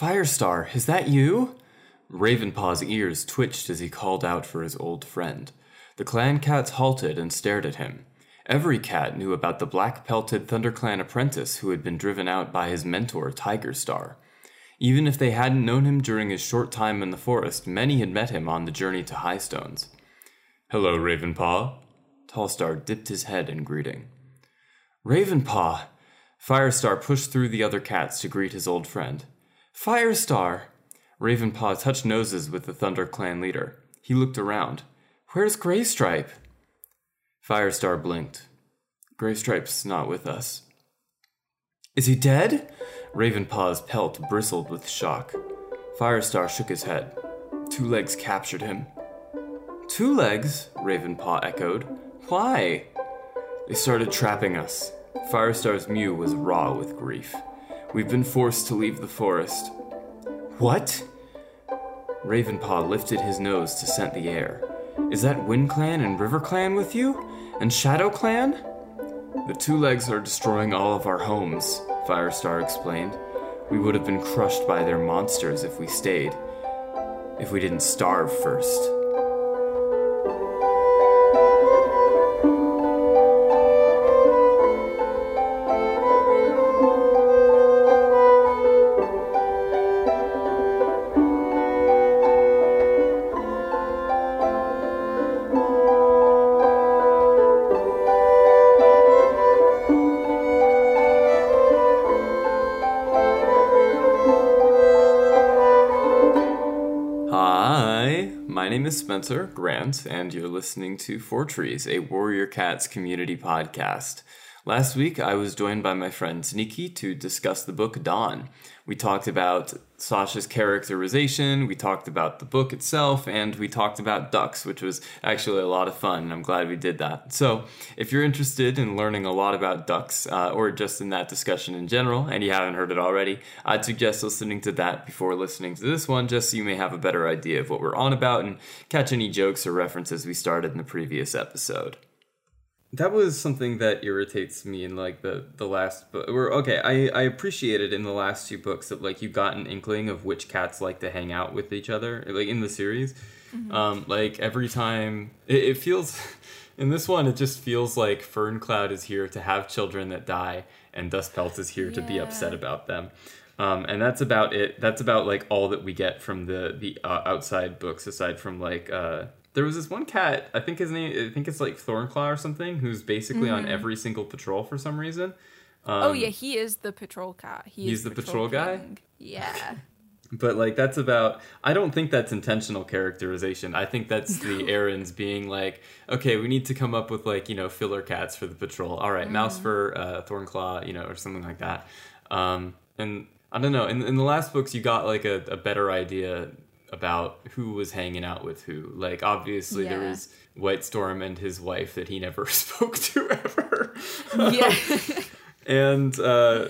Firestar, is that you? Ravenpaw's ears twitched as he called out for his old friend. The clan cats halted and stared at him. Every cat knew about the black pelted ThunderClan apprentice who had been driven out by his mentor, Tigerstar. Even if they hadn't known him during his short time in the forest, many had met him on the journey to Highstones. Hello, Ravenpaw. Tallstar dipped his head in greeting. Ravenpaw! Firestar pushed through the other cats to greet his old friend. Firestar! Ravenpaw touched noses with the ThunderClan leader. He looked around. Where's Graystripe? Firestar blinked. Graystripe's not with us. Is he dead? Ravenpaw's pelt bristled with shock. Firestar shook his head. Two legs captured him. Two legs? Ravenpaw echoed. Why? They started trapping us. Firestar's mew was raw with grief. We've been forced to leave the forest. What? Ravenpaw lifted his nose to scent the air. Is that Wind Clan and River Clan with you? And Shadow Clan? The two legs are destroying all of our homes, Firestar explained. We would have been crushed by their monsters if we stayed. If we didn't starve first. Spencer Grant, and you're listening to Four Trees, a Warrior Cats community podcast. Last week, I was joined by my friend Nikki to discuss the book Dawn. We talked about Sasha's characterization, we talked about the book itself, and we talked about ducks, which was actually a lot of fun, and I'm glad we did that. So, if you're interested in learning a lot about ducks, uh, or just in that discussion in general, and you haven't heard it already, I'd suggest listening to that before listening to this one, just so you may have a better idea of what we're on about and catch any jokes or references we started in the previous episode that was something that irritates me in like the the last book or okay i i appreciate it in the last two books that like you got an inkling of which cats like to hang out with each other like in the series mm-hmm. um like every time it, it feels in this one it just feels like ferncloud is here to have children that die and dustpelt is here yeah. to be upset about them um, and that's about it. That's about like all that we get from the the uh, outside books, aside from like uh, there was this one cat i think his name i think it's like thornclaw or something who's basically mm-hmm. on every single patrol for some reason. Um, oh yeah he is the patrol cat he he's the patrol, patrol guy yeah. But like that's about i don't think that's intentional characterization. I think that's the Erins being like okay we need to come up with like you know filler cats for the patrol. All right mm. mouse for uh, thornclaw you know or something like that. Um, and i don't know in, in the last books you got like a, a better idea about who was hanging out with who. Like obviously yeah. there was White Storm and his wife that he never spoke to ever. Yeah. and uh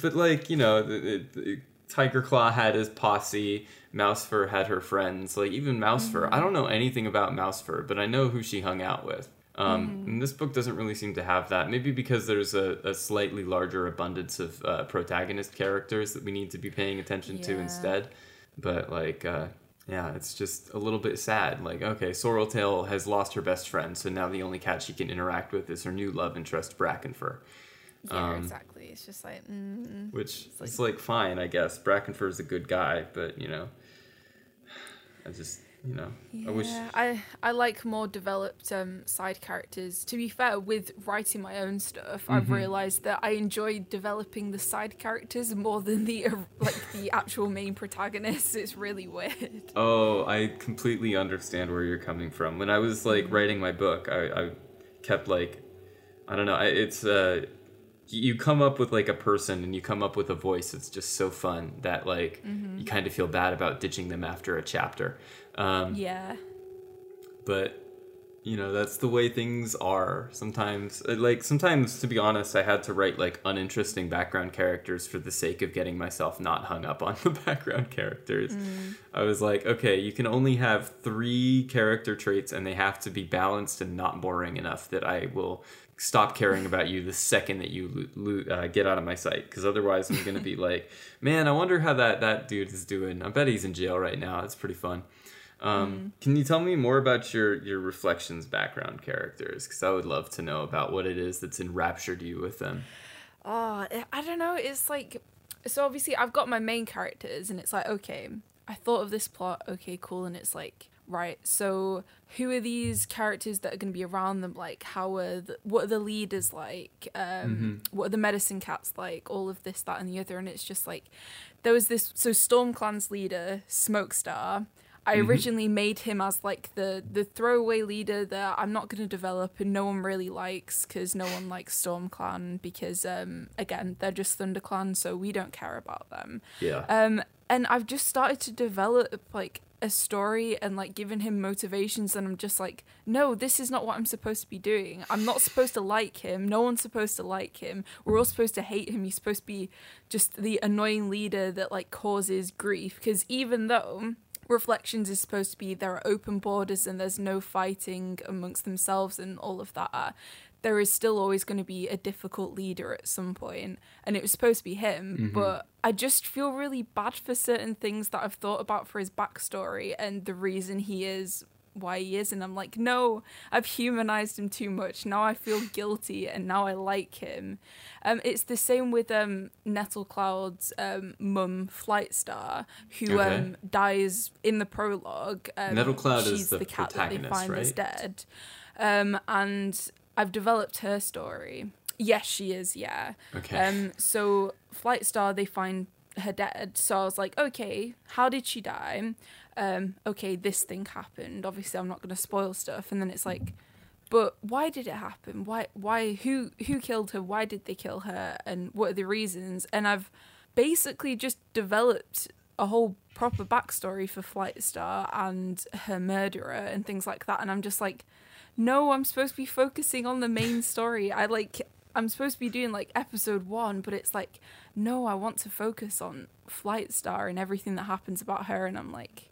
but like, you know, the, the, Tiger Claw had his posse, Mousefur had her friends. Like even Mousefur, mm-hmm. I don't know anything about Mousefur, but I know who she hung out with. Um, mm-hmm. And this book doesn't really seem to have that. Maybe because there's a, a slightly larger abundance of uh, protagonist characters that we need to be paying attention yeah. to instead. But like, uh, yeah, it's just a little bit sad. Like, okay, Sorreltail has lost her best friend, so now the only cat she can interact with is her new love interest, Brackenfur. Yeah, um, exactly. It's just like, mm, which it's like, is like fine, I guess. Brackenfur is a good guy, but you know, I just you know? Yeah, i wish i i like more developed um side characters. To be fair with writing my own stuff mm-hmm. i've realized that i enjoy developing the side characters more than the uh, like the actual main protagonists. It's really weird. Oh i completely understand where you're coming from. When i was like mm-hmm. writing my book i i kept like i don't know I, it's uh you come up with like a person and you come up with a voice that's just so fun that like mm-hmm. you kind of feel bad about ditching them after a chapter um, yeah. But you know that's the way things are sometimes uh, like sometimes to be honest i had to write like uninteresting background characters for the sake of getting myself not hung up on the background characters mm. i was like okay you can only have three character traits and they have to be balanced and not boring enough that i will stop caring about you the second that you lo- lo- uh, get out of my sight because otherwise i'm gonna be like man i wonder how that that dude is doing i bet he's in jail right now it's pretty fun um, mm. Can you tell me more about your your reflections background characters? Because I would love to know about what it is that's enraptured you with them. Oh, I don't know. It's like so. Obviously, I've got my main characters, and it's like okay, I thought of this plot. Okay, cool, and it's like right so who are these characters that are going to be around them like how are the, what are the leaders like um, mm-hmm. what are the medicine cats like all of this that and the other and it's just like there was this so Storm Clan's leader smokestar I mm-hmm. originally made him as like the the throwaway leader that I'm not going to develop and no one really likes because no one likes Storm Clan because um again they're just Thunder Clan so we don't care about them. Yeah. Um and I've just started to develop like a story and like giving him motivations and I'm just like no this is not what I'm supposed to be doing. I'm not supposed to like him. No one's supposed to like him. We're all supposed to hate him. He's supposed to be just the annoying leader that like causes grief. Because even though Reflections is supposed to be there are open borders and there's no fighting amongst themselves and all of that. There is still always going to be a difficult leader at some point, and it was supposed to be him. Mm-hmm. But I just feel really bad for certain things that I've thought about for his backstory and the reason he is why he is and i'm like no i've humanized him too much now i feel guilty and now i like him um, it's the same with um, nettlecloud's um, mum flightstar who okay. um, dies in the prologue um, nettlecloud she's is the, the cat that they find right? is dead um, and i've developed her story yes she is yeah okay um, so flightstar they find her dead so i was like okay how did she die um, okay, this thing happened. Obviously, I'm not going to spoil stuff. And then it's like, but why did it happen? Why? Why? Who? Who killed her? Why did they kill her? And what are the reasons? And I've basically just developed a whole proper backstory for Flight Star and her murderer and things like that. And I'm just like, no, I'm supposed to be focusing on the main story. I like. I'm supposed to be doing like episode one, but it's like, no, I want to focus on Flight Star and everything that happens about her. And I'm like,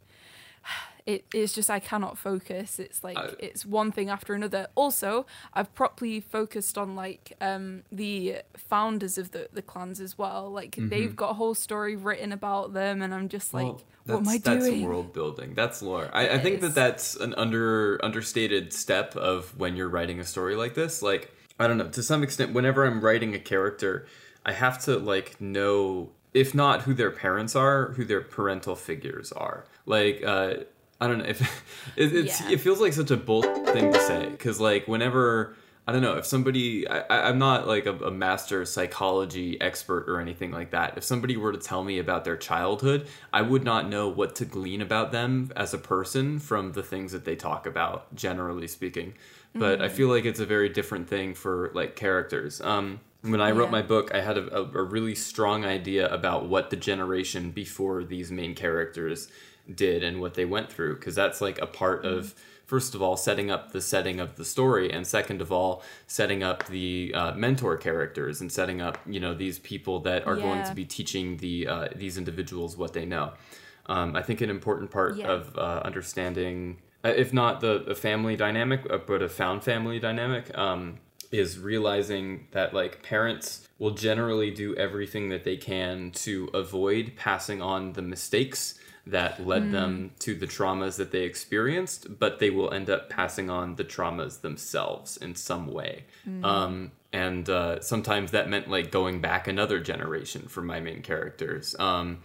it is just I cannot focus. It's like I, it's one thing after another. Also, I've properly focused on like um, the founders of the, the clans as well. Like mm-hmm. they've got a whole story written about them, and I'm just like, well, what am I doing? That's world building. That's lore. I, I think that that's an under understated step of when you're writing a story like this. Like I don't know. To some extent, whenever I'm writing a character, I have to like know if not who their parents are, who their parental figures are. Like, uh, I don't know if it, it's yeah. it feels like such a bold thing to say because like whenever I don't know if somebody I, am not like a, a, master psychology expert or anything like that. If somebody were to tell me about their childhood, I would not know what to glean about them as a person from the things that they talk about, generally speaking. But mm-hmm. I feel like it's a very different thing for like characters. Um, when I wrote yeah. my book, I had a, a, a, really strong idea about what the generation before these main characters did and what they went through, because that's like a part mm-hmm. of, first of all, setting up the setting of the story, and second of all, setting up the uh, mentor characters and setting up, you know, these people that are yeah. going to be teaching the uh, these individuals what they know. Um, I think an important part yeah. of uh, understanding, uh, if not the, the family dynamic, uh, but a found family dynamic. Um, is realizing that like parents will generally do everything that they can to avoid passing on the mistakes that led mm. them to the traumas that they experienced, but they will end up passing on the traumas themselves in some way. Mm. Um, and uh, sometimes that meant like going back another generation for my main characters. Um,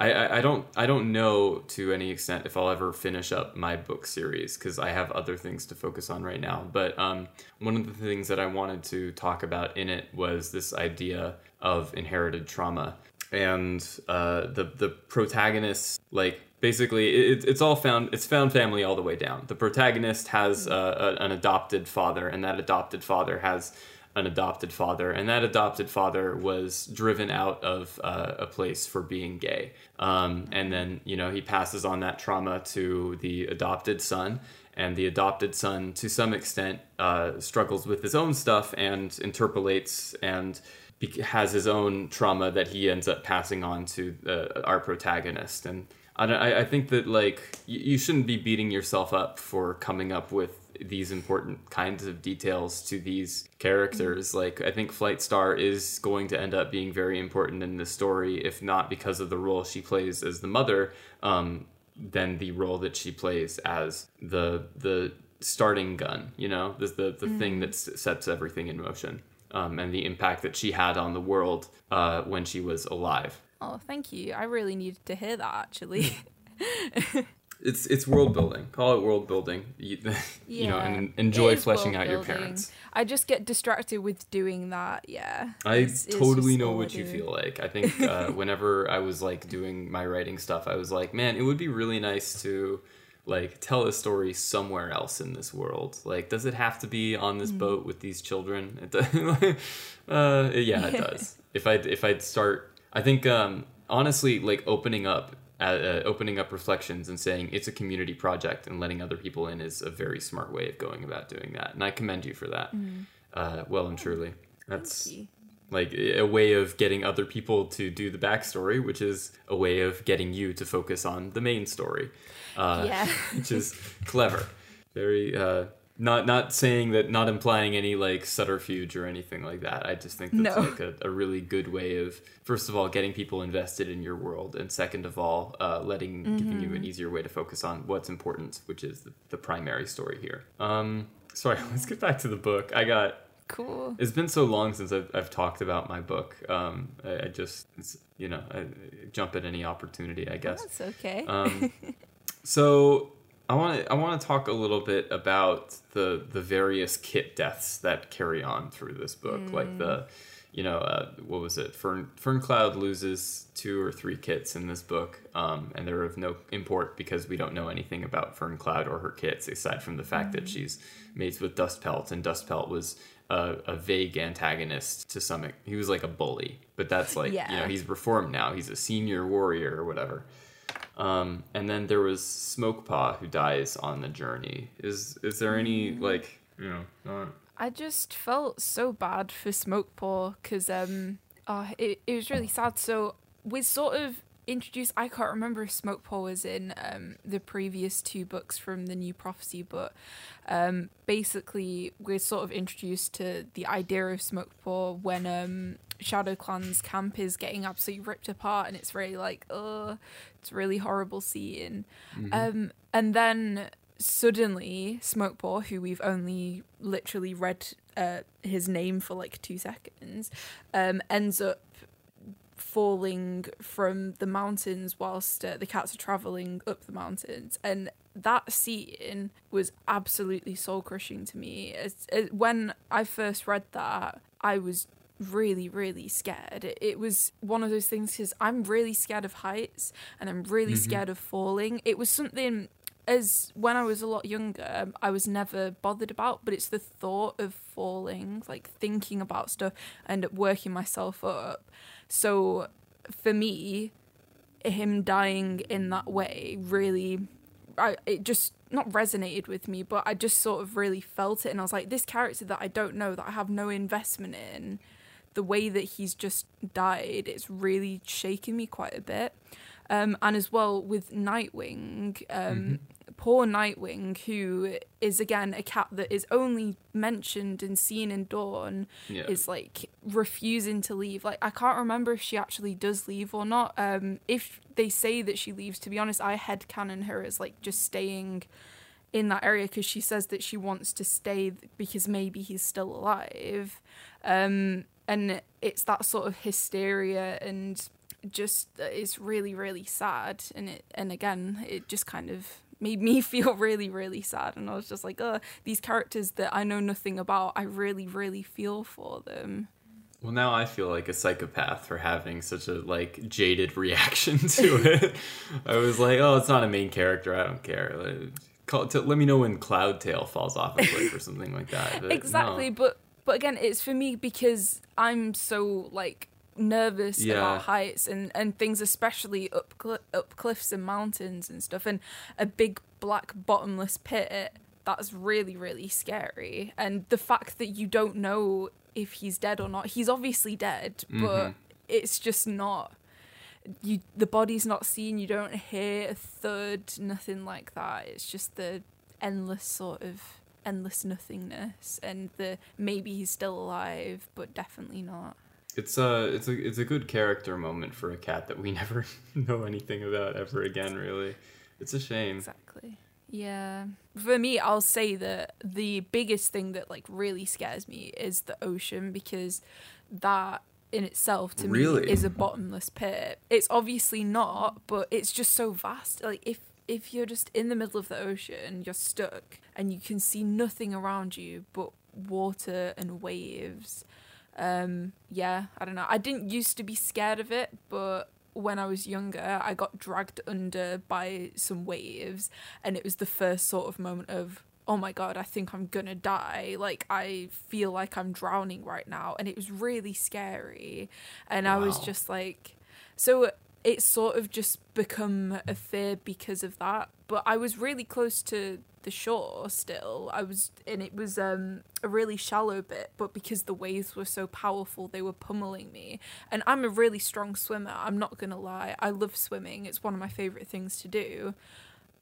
I, I, don't I don't know to any extent if I'll ever finish up my book series because I have other things to focus on right now. But um, one of the things that I wanted to talk about in it was this idea of inherited trauma and uh, the the protagonist like basically it, it's all found it's found family all the way down. The protagonist has uh, a, an adopted father, and that adopted father has an adopted father, and that adopted father was driven out of uh, a place for being gay. Um, and then, you know, he passes on that trauma to the adopted son, and the adopted son, to some extent, uh, struggles with his own stuff and interpolates and has his own trauma that he ends up passing on to uh, our protagonist. And I, I think that like you shouldn't be beating yourself up for coming up with these important kinds of details to these characters. Like I think Flight Star is going to end up being very important in this story, if not because of the role she plays as the mother, um, then the role that she plays as the the starting gun. You know, the the, the thing that sets everything in motion. Um, and the impact that she had on the world uh, when she was alive. Oh, thank you. I really needed to hear that actually. It's it's world building. Call it world building. You, you know, and enjoy fleshing out your parents. I just get distracted with doing that. Yeah. I It's- it's totally just know what you feel like. I think uh, whenever I was like doing my writing stuff, I was like, man, it would be really nice to like tell a story somewhere else in this world. Like, does it have to be on this Mm. boat with these children? It does. uh, yeah, it does. If I if I'd start, I think um, honestly, like opening up. Uh, uh, opening up reflections and saying it's a community project and letting other people in is a very smart way of going about doing that and i commend you for that uh, well and truly that's Mm. Thank you. Like a way of getting other people to do the backstory, which is a way of getting you to focus on the main story, uh, Yeah. which is clever. Very uh, not not saying that, not implying any like subterfuge or anything like that. I just think that's No. like a, a really good way of first of all getting people invested in your world, and second of all, uh, letting giving you an easier way to focus on what's important, which is the, the primary story here. Um, sorry, let's get back to the book. I got Cool. it's been so long since I've, I've talked about my book. Um, I, I just, it's, you know, I, jump at any opportunity, I guess. That's okay. Um, so I want to I want to talk a little bit about the the various kit deaths that carry on through this book, like the, you know, uh, what was it? Fern Fern Cloud loses two or three kits in this book, um, and they're of no import because we don't know anything about Fern Cloud or her kits aside from the fact that she's mates with Dustpelt, and Dustpelt was a, a vague antagonist to some. He was like a bully, but that's like you know Yeah. he's reformed now. He's a senior warrior or whatever. Um, and then there was Smokepaw who dies on the journey. Is is there any like you know? I just felt so bad for Smokepaw because um, uh, it, it was really sad. So we sort of introduced. I can't remember if Smokepaw was in um, the previous two books from the New Prophecy, but um, basically we're sort of introduced to the idea of Smokepaw when um, Shadow Clan's camp is getting absolutely ripped apart, and it's really like, oh, it's really horrible seeing. Um, and then suddenly Smokepaw, who we've only literally read uh, his name for like two seconds, um, ends up falling from the mountains whilst uh, the cats are traveling up the mountains. And that scene was absolutely soul crushing to me. As, as, when i first read that i was really really scared. It, it was one of those things because i'm really scared of heights and i'm really scared of falling. It was something as when I was a lot younger, I was never bothered about, but it's the thought of falling, like thinking about stuff and working myself up. So for me, him dying in that way really, I it just not resonated with me, but I just sort of really felt it, and I was like, this character that I don't know, that I have no investment in, the way that he's just died, it's really shaken me quite a bit. Um, and as well with Nightwing, um, poor Nightwing, who is again a cat that is only mentioned and seen in Dawn, Yeah. is like refusing to leave. Like I can't remember if she actually does leave or not. Um, if they say that she leaves, to be honest, I headcanon her as like just staying in that area because she says that she wants to stay because maybe he's still alive. Um, and it's that sort of hysteria and just uh, it's really really sad and it and again it just kind of made me feel really really sad and I was just like oh these characters that I know nothing about I really really feel for them Well, now I feel like a psychopath for having such a like jaded reaction to it. I was like, oh, it's not a main character. I don't care. Like, call, t- let me know when Cloudtail falls off a cliff or something like that. But exactly no. but but again it's for me because i'm so like nervous Yeah. about heights and and things especially up cl- up cliffs and mountains and stuff and a big black bottomless pit that's really really scary and the fact that you don't know if he's dead or not he's obviously dead but mm-hmm. it's just not you the body's not seen you don't hear a thud nothing like that it's just the endless sort of endless nothingness and the maybe he's still alive, but definitely not. It's a it's a it's a good character moment for a cat that we never know anything about ever again. Really, it's a shame. Exactly. Yeah. For me, I'll say that the biggest thing that like really scares me is the ocean because that in itself to Really? me is a bottomless pit. It's obviously not, but it's just so vast. Like if if you're just in the middle of the ocean, you're stuck and you can see nothing around you but water and waves. Um yeah, I don't know. I didn't used to be scared of it, but when I was younger, I got dragged under by some waves, and it was the first sort of moment of, oh my god, I think I'm gonna die. Like, I feel like I'm drowning right now. And it was really scary. And I was just like, so it's sort of just become a fear because of that. But I was really close to the shore still. I was, and it was um, a really shallow bit, but because the waves were so powerful, they were pummeling me. And I'm a really strong swimmer. I'm not gonna lie. I love swimming. It's one of my favorite things to do.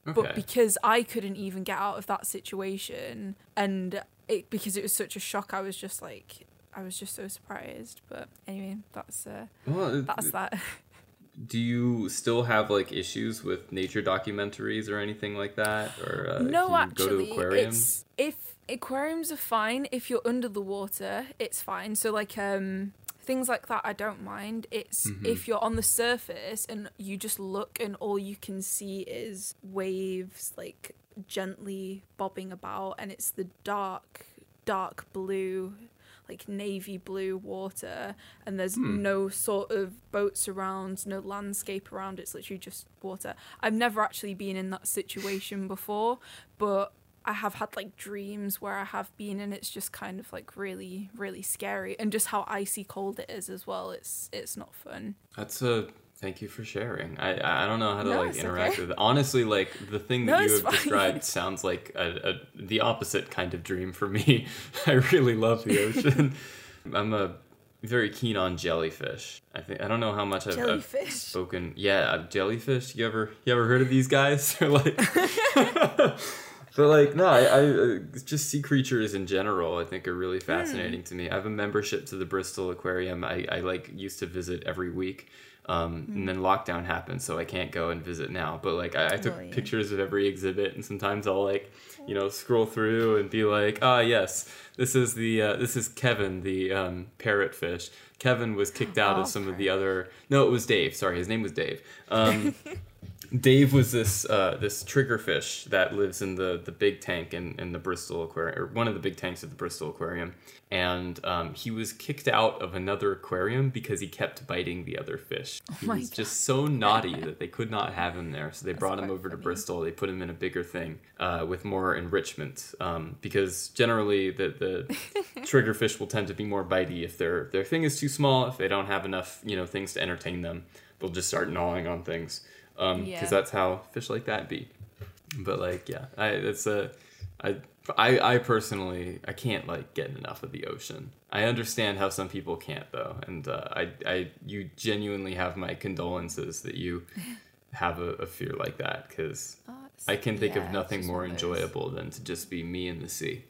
Okay. But because I couldn't even get out of that situation, and it because it was such a shock, I was just like, I was just so surprised. But anyway, that's uh, well, that's that. do you still have like issues with nature documentaries or anything like that, or uh, no, actually, go to aquariums? it's if aquariums are fine. If you're under the water, it's fine. So like um things like that, I don't mind. It's Mhm. if you're on the surface and you just look and all you can see is waves like gently bobbing about, and it's the dark, dark blue. Like navy blue water, and there's Hmm. no sort of boats around, no landscape around. It's literally just water. I've never actually been in that situation before, but I have had like dreams where I have been and it's just kind of like really really scary and just how icy cold it is as well it's it's not fun. That's a thank you for sharing. I I don't know how to No, like interact okay. with it. Honestly, like the thing No, that you have fine. described sounds like a, a the opposite kind of dream for me. I really love the ocean. I'm a very keen on jellyfish. I think I don't know how much I've, I've spoken. Yeah, uh, jellyfish. You ever you ever heard of these guys? They're like. But like no, I, I uh, just sea creatures in general. I think are really fascinating to me. I have a membership to the Bristol Aquarium. I, I like used to visit every week, um, and then lockdown happened, so I can't go and visit now. But like I, I took Oh, yeah. pictures of every exhibit, and sometimes I'll like you know scroll through and be like, ah yes, this is the uh, this is Kevin the um, parrotfish. Kevin was kicked out Oh, of some of the other. No, it was Dave. Sorry, his name was Dave. Um, Dave was this uh, this triggerfish that lives in the, the big tank in, in the Bristol Aquarium, or one of the big tanks at the Bristol Aquarium, and um, he was kicked out of another aquarium because he kept biting the other fish. He Oh my was just so naughty that they could not have him there, so they brought him over to. Bristol. They put him in a bigger thing uh, with more enrichment, um, because generally the the triggerfish will tend to be more bitey if their their thing is too small. If they don't have enough you know things to entertain them, they'll just start gnawing on things because Yeah. that's how fish like that be. But like, yeah, I it's a I. I, I personally I can't like get enough of the ocean. I understand how some people can't though, and uh, I I you genuinely have my condolences that you have a, a fear like that because it's- I can think yeah, of nothing more one of those. enjoyable than to just be me in the sea.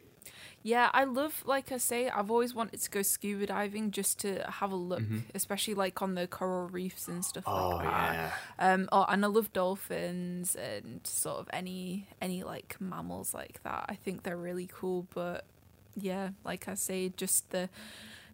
Yeah, I love, like I say, I've always wanted to go scuba diving just to have a look, especially like on the coral reefs and stuff Oh like that. yeah, Um, oh, and I love dolphins and sort of any any like mammals like that. I think they're really cool, but yeah, like I say, just the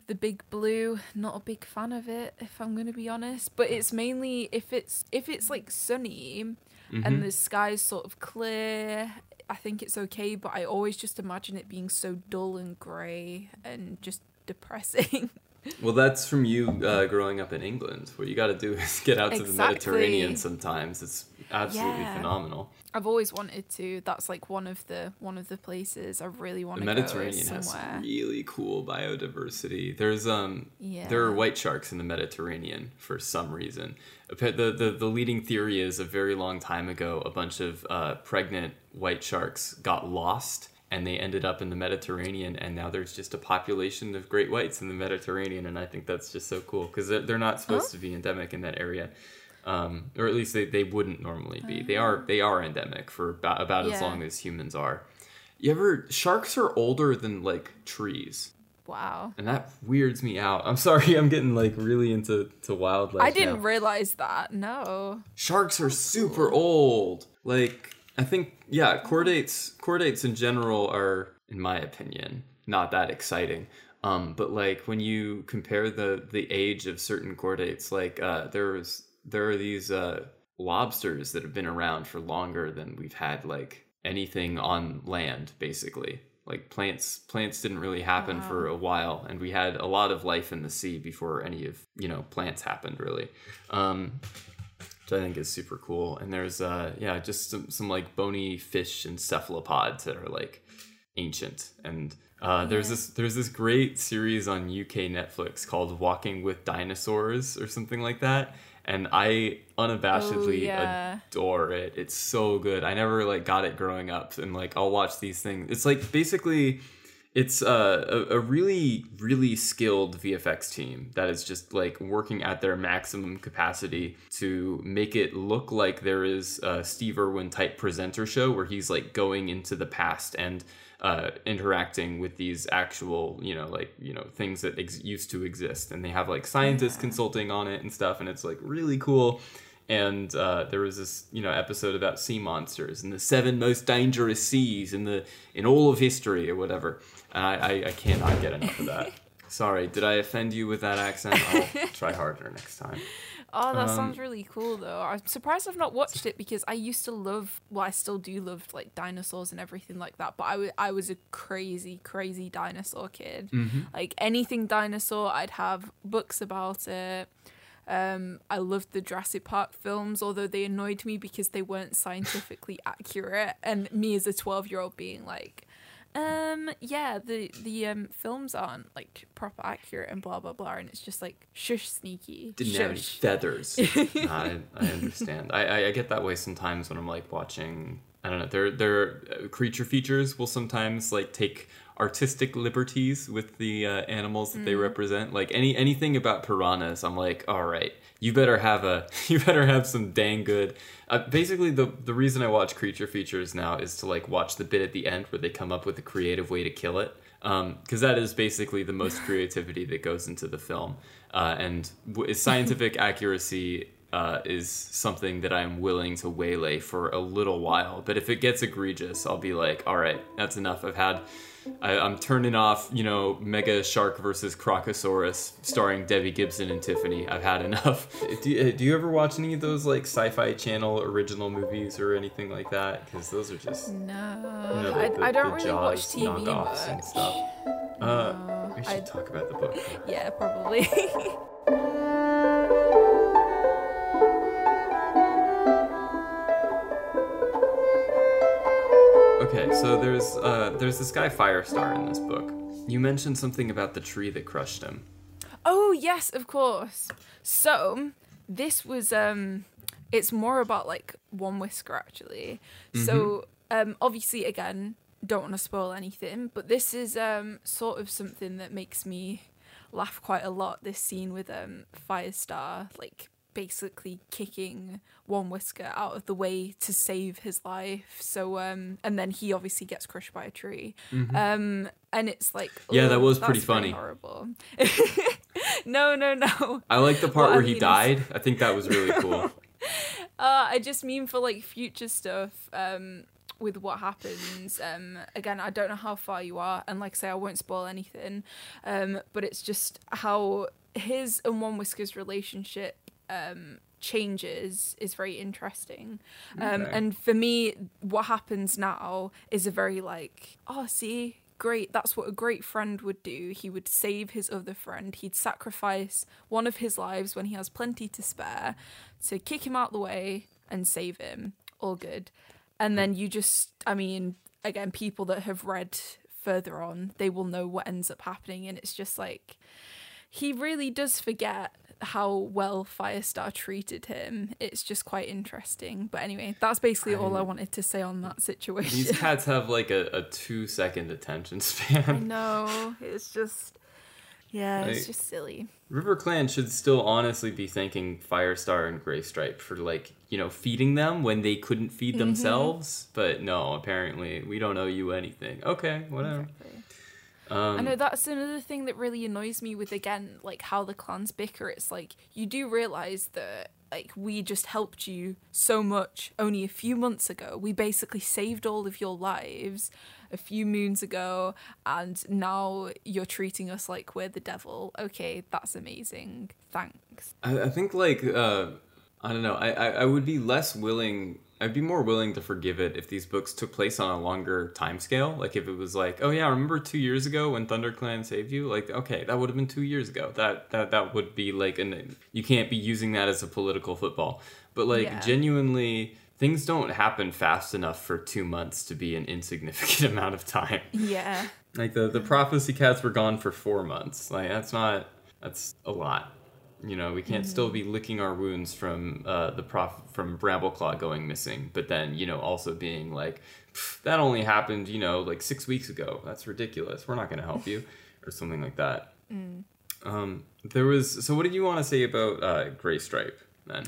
the big blue, not a big fan of it if I'm gonna be honest. But it's mainly if it's if it's like sunny Mhm. and the sky's sort of clear. I think it's okay, but I always just imagine it being so dull and grey and just depressing. Well, that's from you uh, growing up in England. What you got to do is get out to the Mediterranean sometimes. It's absolutely Yeah. phenomenal. I've always wanted to. That's like one of the one of the places I really want The to Mediterranean go has really cool biodiversity. There's um Yeah. there are white sharks in the Mediterranean for some reason. The, the the leading theory is a very long time ago a bunch of uh, pregnant white sharks got lost and they ended up in the Mediterranean and now there's just a population of great whites in the Mediterranean and I think that's just so cool because they're, they're not supposed to be endemic in that area. Um, or at least they, they wouldn't normally be. They are they are endemic for about, about as long as humans are. You ever sharks are older than like trees. Wow. And that weirds me out. I'm sorry, I'm getting like really into to wildlife. I didn't now. realize that. No. Sharks are super old. Like I think yeah, chordates chordates in general are, in my opinion, not that exciting. Um, but like when you compare the the age of certain chordates, like uh, there's there are these uh, lobsters that have been around for longer than we've had like anything on land, basically. Like plants plants didn't really happen Wow. for a while, and we had a lot of life in the sea before any of you know plants happened really. Um, which I think is super cool. And there's uh yeah, just some some like bony fish and cephalopods that are like ancient. And uh there's this there's this great series on UK Netflix called Walking with Dinosaurs or something like that. And I unabashedly Oh, yeah. adore it. It's so good. I never like got it growing up and like I'll watch these things. It's like basically it's uh, a, a really really skilled vfx team that is just like working at their maximum capacity to make it look like there is a steve irwin type presenter show where he's like going into the past and uh, interacting with these actual you know like you know things that ex- used to exist. And they have like scientists consulting on it and stuff and it's like really cool. And uh, there was this you know episode about sea monsters and the seven most dangerous seas in the in all of history or whatever. And I, I, I cannot get enough of that. Sorry did i offend you with that accent? I'll try harder next time Oh, that Um, sounds really cool though. I'm surprised I've not watched it because I used to love, well, I still do love like dinosaurs and everything like that. But I I was a crazy, crazy dinosaur kid. Mm-hmm. Like anything dinosaur, I'd have books about it. Um, I loved the Jurassic Park films, although they annoyed me because they weren't scientifically accurate. And me as a 12 year old being like, um, yeah, the the um films aren't like proper accurate and blah blah blah, and it's just like shush sneaky. didn't have any shush. feathers I, I understand I, I i get that way sometimes when i'm like watching i don't know their their uh, creature features will sometimes like take artistic liberties with the uh, animals that they represent like any anything about piranhas i'm like all right you better have a you better have some dang good. Uh, basically the the reason i watch creature features now is to like watch the bit at the end where they come up with a creative way to kill it. Because that is basically the most creativity that goes into the film. Uh, and w- scientific accuracy uh, is something that I'm willing to waylay for a little while. But if it gets egregious, I'll be like, all right, that's enough. I've had, I, I'm turning off, you know, Mega Shark versus Crocosaurus starring Debbie Gibson and Tiffany. I've had enough. Do you, do you ever watch any of those like Sci-Fi Channel original movies or anything like that? Because those are just No, you know, the- I, the- I don't really watch TV knockoffs and stuff. Uh, No, we should I- talk about the book. Yeah, probably. so there's uh, there's this guy Firestar in this book. You mentioned something about the tree that crushed him. oh yes, of course. So this was um, it's more about like Onewhisker actually. So um, obviously again, don't want to spoil anything, but this is um sort of something that makes me laugh quite a lot. This scene with um Firestar like basically kicking Onewhisker out of the way to save his life so um and then he obviously gets crushed by a tree um and it's like Mm-hmm. Yeah, that was pretty funny." horrible no no no I like the part Well, I where he mean, died. I think that was really cool. Uh, I just mean for like future stuff, um, with what happens. Um, again, I don't know how far you are, and like I say, I won't spoil anything. Um, but it's just how his and One Whisker's relationship um changes is very interesting. Um, Okay. and for me, what happens now is a very like, oh, see. Great, that's what a great friend would do. He would save his other friend. He'd sacrifice one of his lives when he has plenty to spare to kick him out the way and save him. All good. And then you just, I mean, again, people that have read further on, they will know what ends up happening. And it's just like, he really does forget how well Firestar treated him. It's just quite interesting. But anyway, that's basically all I wanted to say on that situation. These cats have like a, a two second attention span. I know. It's just, yeah, it's just silly. River Clan should still honestly be thanking Firestar and Graystripe for like, you know, feeding them when they couldn't feed Mm-hmm. themselves. But no, apparently we don't owe you anything. Okay, whatever. Exactly. Um, I know that's another thing that really annoys me with again, like how the clans bicker. It's like you do realize that like we just helped you so much only a few months ago. We basically saved all of your lives a few moons ago, and now you're treating us like we're the devil. Okay, that's amazing. Thanks. I, I think like uh, I don't know. I, I I would be less willing. I'd be more willing to forgive it if these books took place on a longer time scale. Like if it was like, oh yeah, remember two years ago when ThunderClan saved you? Like okay, that would have been two years ago. That that that would be like, an you can't be using that as a political football. But like Yeah. genuinely, things don't happen fast enough for two months to be an insignificant amount of time. Yeah. Like the the prophecy cats were gone for four months. Like that's not that's a lot. You know, we can't still be licking our wounds from uh, the prof from Brambleclaw going missing, but then you know also being like, that only happened you know like six weeks ago. That's ridiculous. We're not going to help you, or something like that. Um, there was so what did you want to say about uh, Gray Stripe then?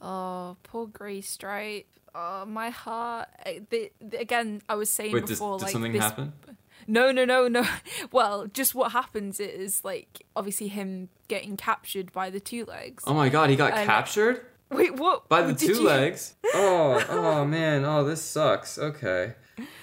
Oh, poor Grey Stripe. Oh, my heart. I- The, the, again, I was saying Wait, before, did like something this happen? No, no, no, no. Well, just what happens is like obviously him getting captured by the two legs. Oh my god, he got And- captured Wait, what? by the did two you- legs. Oh, oh man, oh this sucks. Okay.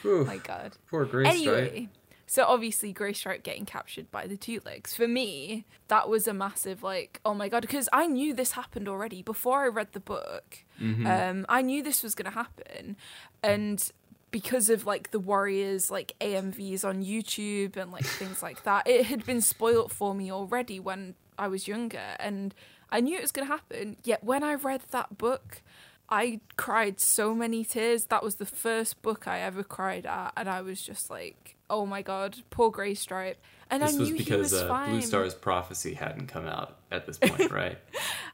Whew. Oh my god. Poor Stripe. Anyway, so obviously Grey Stripe getting captured by the two legs. For me, that was a massive like, oh my god, because I knew this happened already before I read the book. Mm-hmm. Um, I knew this was gonna happen, and because of like the warriors like AMVs on YouTube and like things like that, it had been spoilt for me already when I was younger, and I knew it was gonna happen. Yet when I read that book. I cried so many tears. That was the first book I ever cried at, and I was just like, "Oh my god, poor Grey Stripe." And This I was knew he because was uh, fine. Blue Star's prophecy hadn't come out at this point, right?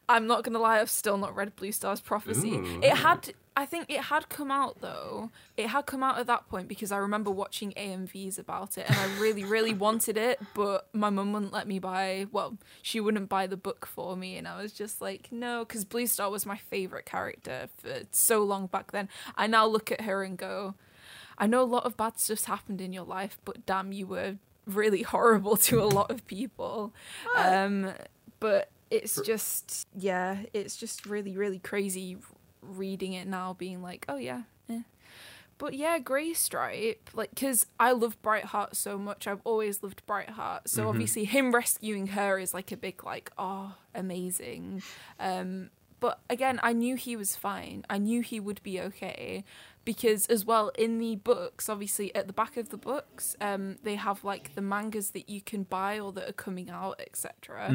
I'm not gonna lie, I've still not read Blue Star's prophecy. Ooh. It had, I think it had come out though. It had come out at that point because I remember watching AMVs about it, and I really, really wanted it, but my mum wouldn't let me buy. Well, she wouldn't buy the book for me, and I was just like, no, because Blue Star was my favorite character for so long back then. I now look at her and go, I know a lot of bad stuff's happened in your life, but damn, you were really horrible to a lot of people. Um, but it's just, yeah, it's just really, really crazy reading it now, being like, oh yeah, eh. But yeah, Grey Stripe, like, because I love Brightheart so much. I've always loved Brightheart. So obviously, him rescuing her is like a big, like, oh, amazing. Um, but again, I knew he was fine. I knew he would be okay because, as well, in the books, obviously, at the back of the books, um, they have like the mangas that you can buy or that are coming out, etc.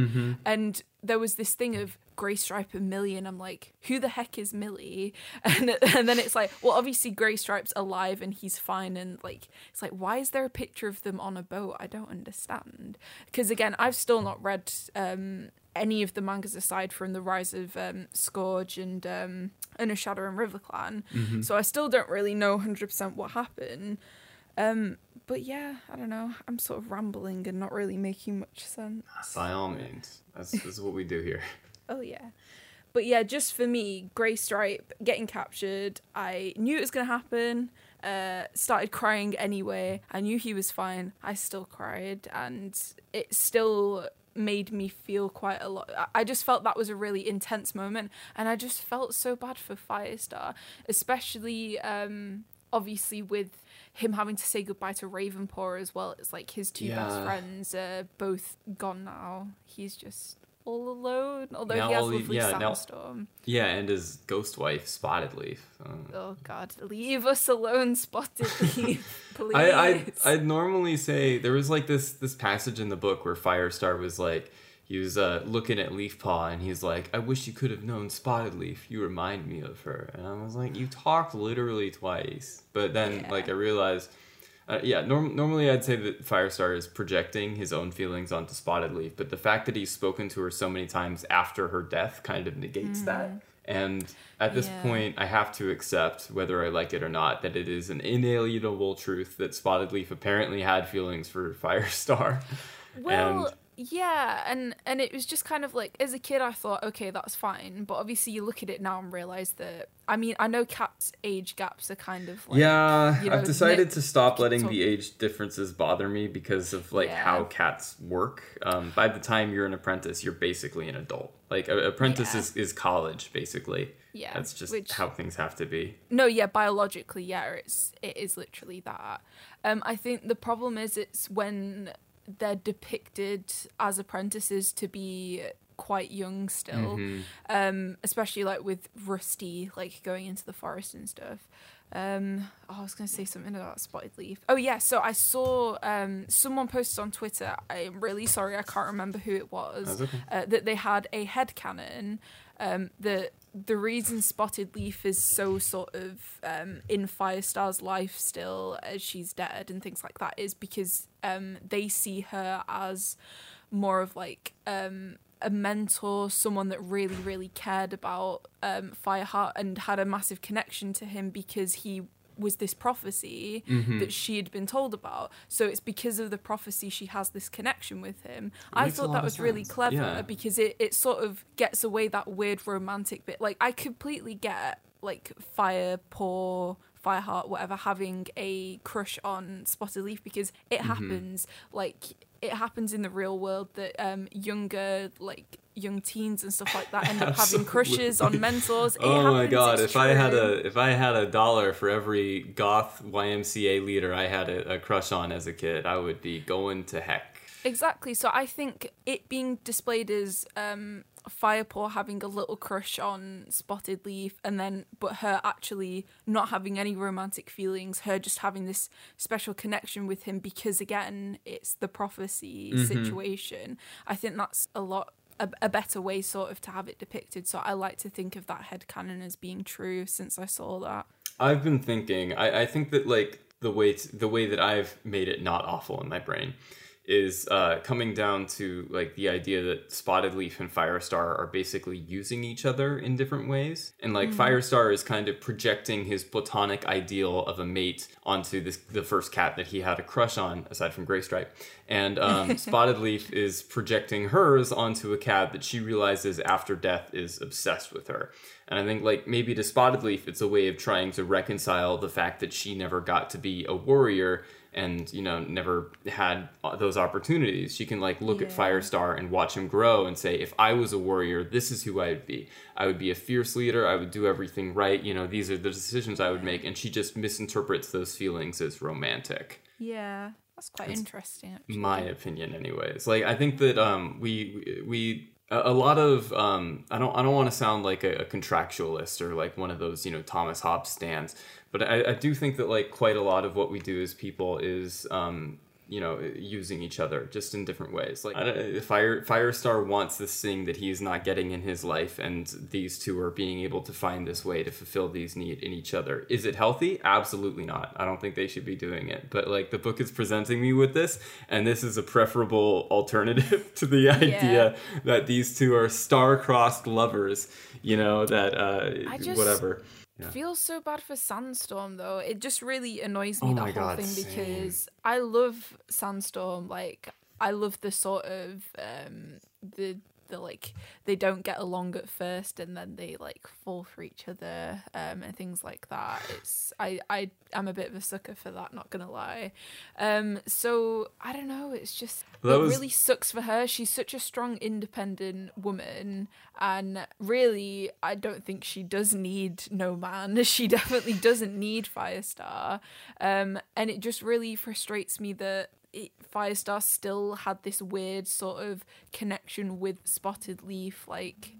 And there was this thing of Grey Stripe and Millie, and I'm like, who the heck is Millie? And and then it's like, well, obviously Grey Stripe's alive and he's fine, and like, it's like, why is there a picture of them on a boat? I don't understand. Because again, I've still not read um, any of the mangas aside from the rise of um, Scourge and um, Inner Shadow and River Clan, so I still don't really know 100% what happened. Um, but yeah, I don't know. I'm sort of rambling and not really making much sense. By all means, that's, this is what we do here. Oh yeah. But yeah, just for me, Grey Stripe getting captured, I knew it was gonna happen. Uh, started crying anyway. I knew he was fine. I still cried, and it still made me feel quite a lot. I- just felt that was a really intense moment, and I just felt so bad for Firestar, especially um, obviously with him having to say goodbye to Ravenpaw as well. It's like his two best friends are both gone now. He's just all alone. Although Now he has all lovely yeah, now- Yeah, and his ghost wife, Spotted Leaf. Um, Oh God, leave us alone, Spotted Leaf, please. I, I I'd normally say there was like this this passage in the book where Firestar was like he was uh, looking at Leafpaw and he's like, I wish you could have known Spotted Leaf. You remind me of her. And I was like, you talked literally twice. But then Yeah. like I realized, uh, yeah, norm- normally I'd say that Firestar is projecting his own feelings onto Spotted Leaf. But the fact that he's spoken to her so many times after her death kind of negates that. And at this Yeah. point, I have to accept, whether I like it or not, that it is an inalienable truth that Spotted Leaf apparently had feelings for Firestar. well, Yeah, and and it was just kind of like as a kid I thought okay that's fine, but obviously you look at it now and realize that I mean I know cats age gaps are kind of like, yeah, you know, I've decided to stop letting so- the age differences bother me because of like Yeah. how cats work. Um, by the time you're an apprentice, you're basically an adult. Like a apprentice Yeah. is, is college basically. Yeah, That's just which- how things have to be. No, yeah, biologically, yeah, it's it is literally that. Um, I think the problem is it's when they're depicted as apprentices to be quite young still, Mm-hmm. um, especially like with Rusty, like going into the forest and stuff. Um, oh, I was gonna say something about Spotted Leaf. Oh yeah, so I saw um someone posted on Twitter. I'm really sorry, I can't remember who it was. Okay. Uh, that they had a headcanon um, that the reason Spotted Leaf is so sort of um, in Firestar's life still as she's dead and things like that is because um, they see her as more of like um, a mentor, someone that really, really cared about um, Fireheart and had a massive connection to him because he was this prophecy Mm-hmm. that she had been told about. So it's because of the prophecy she has this connection with him. I thought that was really clever Yeah. because it, it sort of gets away that weird romantic bit. Like I completely get like fire poor Fireheart, whatever, having a crush on Spotted Leaf because it Mm-hmm. happens. Like it happens in the real world that um younger like young teens and stuff like that end up having crushes on mentors. It oh my god! If I had a if I had a dollar for every goth YMCA leader I had a, a crush on as a kid, I would be going to heck. Exactly. So I think it being displayed as um, Firepaw having a little crush on Spotted Leaf, and then but her actually not having any romantic feelings, her just having this special connection with him because again it's the prophecy situation. I think that's a lot. A, a better way, sort of, to have it depicted. So I like to think of that headcanon as being true since I saw that. I've been thinking. I, I think that like the way t- the way that I've made it not awful in my brain is uh, coming down to like the idea that Spotted Leaf and Firestar are basically using each other in different ways, and like Firestar is kind of projecting his platonic ideal of a mate onto this the first cat that he had a crush on, aside from Graystripe, and um, Spotted Leaf is projecting hers onto a cat that she realizes after death is obsessed with her. And I think like maybe to Spotted Leaf, it's a way of trying to reconcile the fact that she never got to be a warrior and you know never had those opportunities. She can like look at Yeah. Firestar and watch him grow and say, if I was a warrior, this is who I would be. I would be a fierce leader. I would do everything right. You know, these are the decisions I would make. And she just misinterprets those feelings as romantic Yeah, that's quite interesting. Actually. my opinion anyways like i think that um we we a a lot of um i don't i don't want to sound like a, a contractualist or like one of those you know thomas hobbes stands but I, I do think that like quite a lot of what we do as people is um you know using each other just in different ways. Like I don't, fire firestar wants this thing that he's not getting in his life and these two are being able to find this way to fulfill these need in each other. Is it healthy? Absolutely not. I don't think they should be doing it. But like the book is presenting me with this and this is a preferable alternative to the idea that these two are star-crossed lovers you know that uh I just- whatever Yeah. feels so bad for Sandstorm though. It just really annoys me Oh that whole God, thing same. because I love Sandstorm. Like I love the sort of um the the like they don't get along at first and then they like fall for each other um and things like that. It's I I am a bit of a sucker for that. Not gonna lie. Um so I don't know. It's just That it was- really sucks for her. She's such a strong, independent woman, and really, I don't think she does need no man. She definitely doesn't need Firestar, um, and it just really frustrates me that it, Firestar still had this weird sort of connection with Spotted Leaf, like.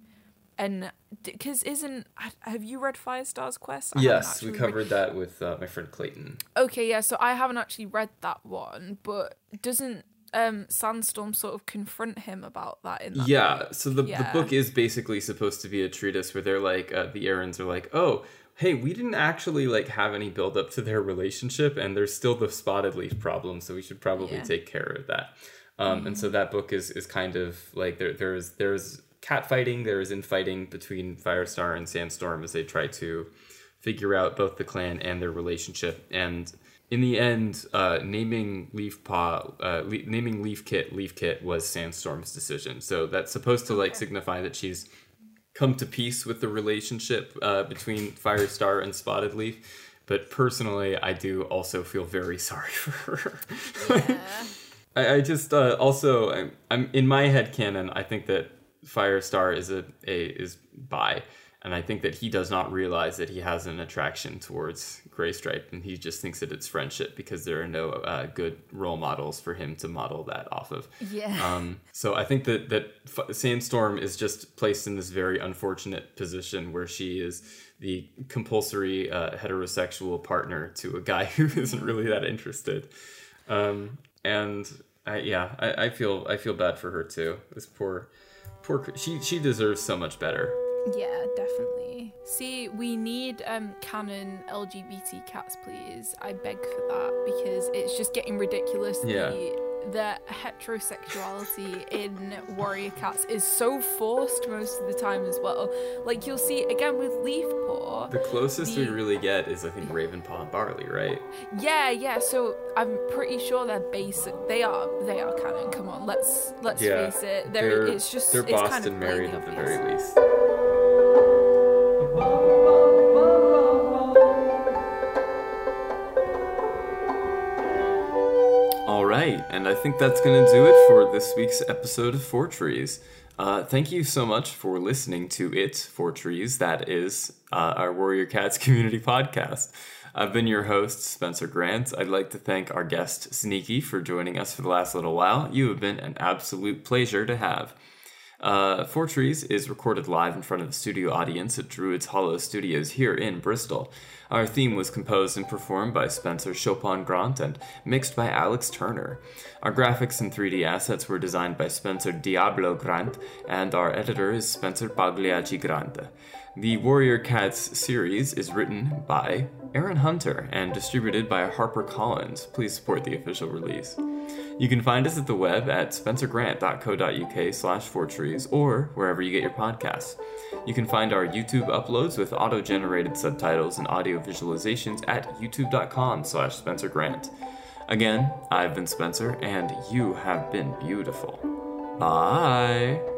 And because isn't have you read Firestar's Quest? I yes we actually read- covered that with uh, my friend clayton Okay, yeah, so I haven't actually read that one, but doesn't um Sandstorm sort of confront him about that in that yeah book? so the, Yeah. the book is basically supposed to be a treatise where they're like uh, the Erins are like oh hey we didn't actually like have any build up to their relationship and there's still the spotted leaf problem so we should probably Yeah. take care of that um, and so that book is is kind of like there there's there's cat fighting there is infighting between firestar and sandstorm as they try to figure out both the clan and their relationship and in the end, uh, naming Leaf Paw, uh, le- naming Leaf Kit, Leaf Kit was Sandstorm's decision. So that's supposed to like signify that she's come to peace with the relationship uh, between Firestar and Spotted Leaf. But personally, I do also feel very sorry for her. Yeah. I, I just uh, also I'm, I'm in my head canon. I think that Firestar is a, a is bi, and I think that he does not realize that he has an attraction towards Graystripe, and he just thinks that it's friendship because there are no uh, good role models for him to model that off of. yeah. Um, so I think that that F- Sandstorm is just placed in this very unfortunate position where she is the compulsory uh, heterosexual partner to a guy who isn't really that interested. Um, and I, yeah, I, I feel I feel bad for her too. This poor, poor. She she deserves so much better. Yeah, definitely. See, we need um canon LGBT cats, please. I beg for that because it's just getting ridiculous. Yeah. The, the heterosexuality in warrior cats is so forced most of the time as well. Like you'll see again with Leaf Paw. The closest we really get is I think Ravenpaw and Barley, right? Yeah, yeah. So I'm pretty sure they're basic. They are. They are canon. Come on, let's let's Yeah, face it. They're, it's just they're it's Boston kind of married at the very least. Right, and I think that's going to do it for this week's episode of Four Trees. Uh, thank you so much for listening to it, Four Trees. That is uh, our Warrior Cats community podcast. I've been your host, Spencer Grant. I'd like to thank our guest, Sneaky, for joining us for the last little while. You have been an absolute pleasure to have. Uh, Four Trees is recorded live in front of a studio audience at Druids Hollow Studios here in Bristol. Our theme was composed and performed by Spencer Chopin Grant and mixed by Alex Turner. Our graphics and 3D assets were designed by Spencer Diablo Grant, and our editor is Spencer Pagliacci Grant. The Warrior Cats series is written by Erin Hunter and distributed by HarperCollins. Please support the official release. You can find us at the web at spencergrant.co.uk slash fortrees or wherever you get your podcasts. You can find our YouTube uploads with auto-generated subtitles and audio visualizations at youtube.com slash spencergrant. Again, I've been Spencer, and you have been beautiful. Bye!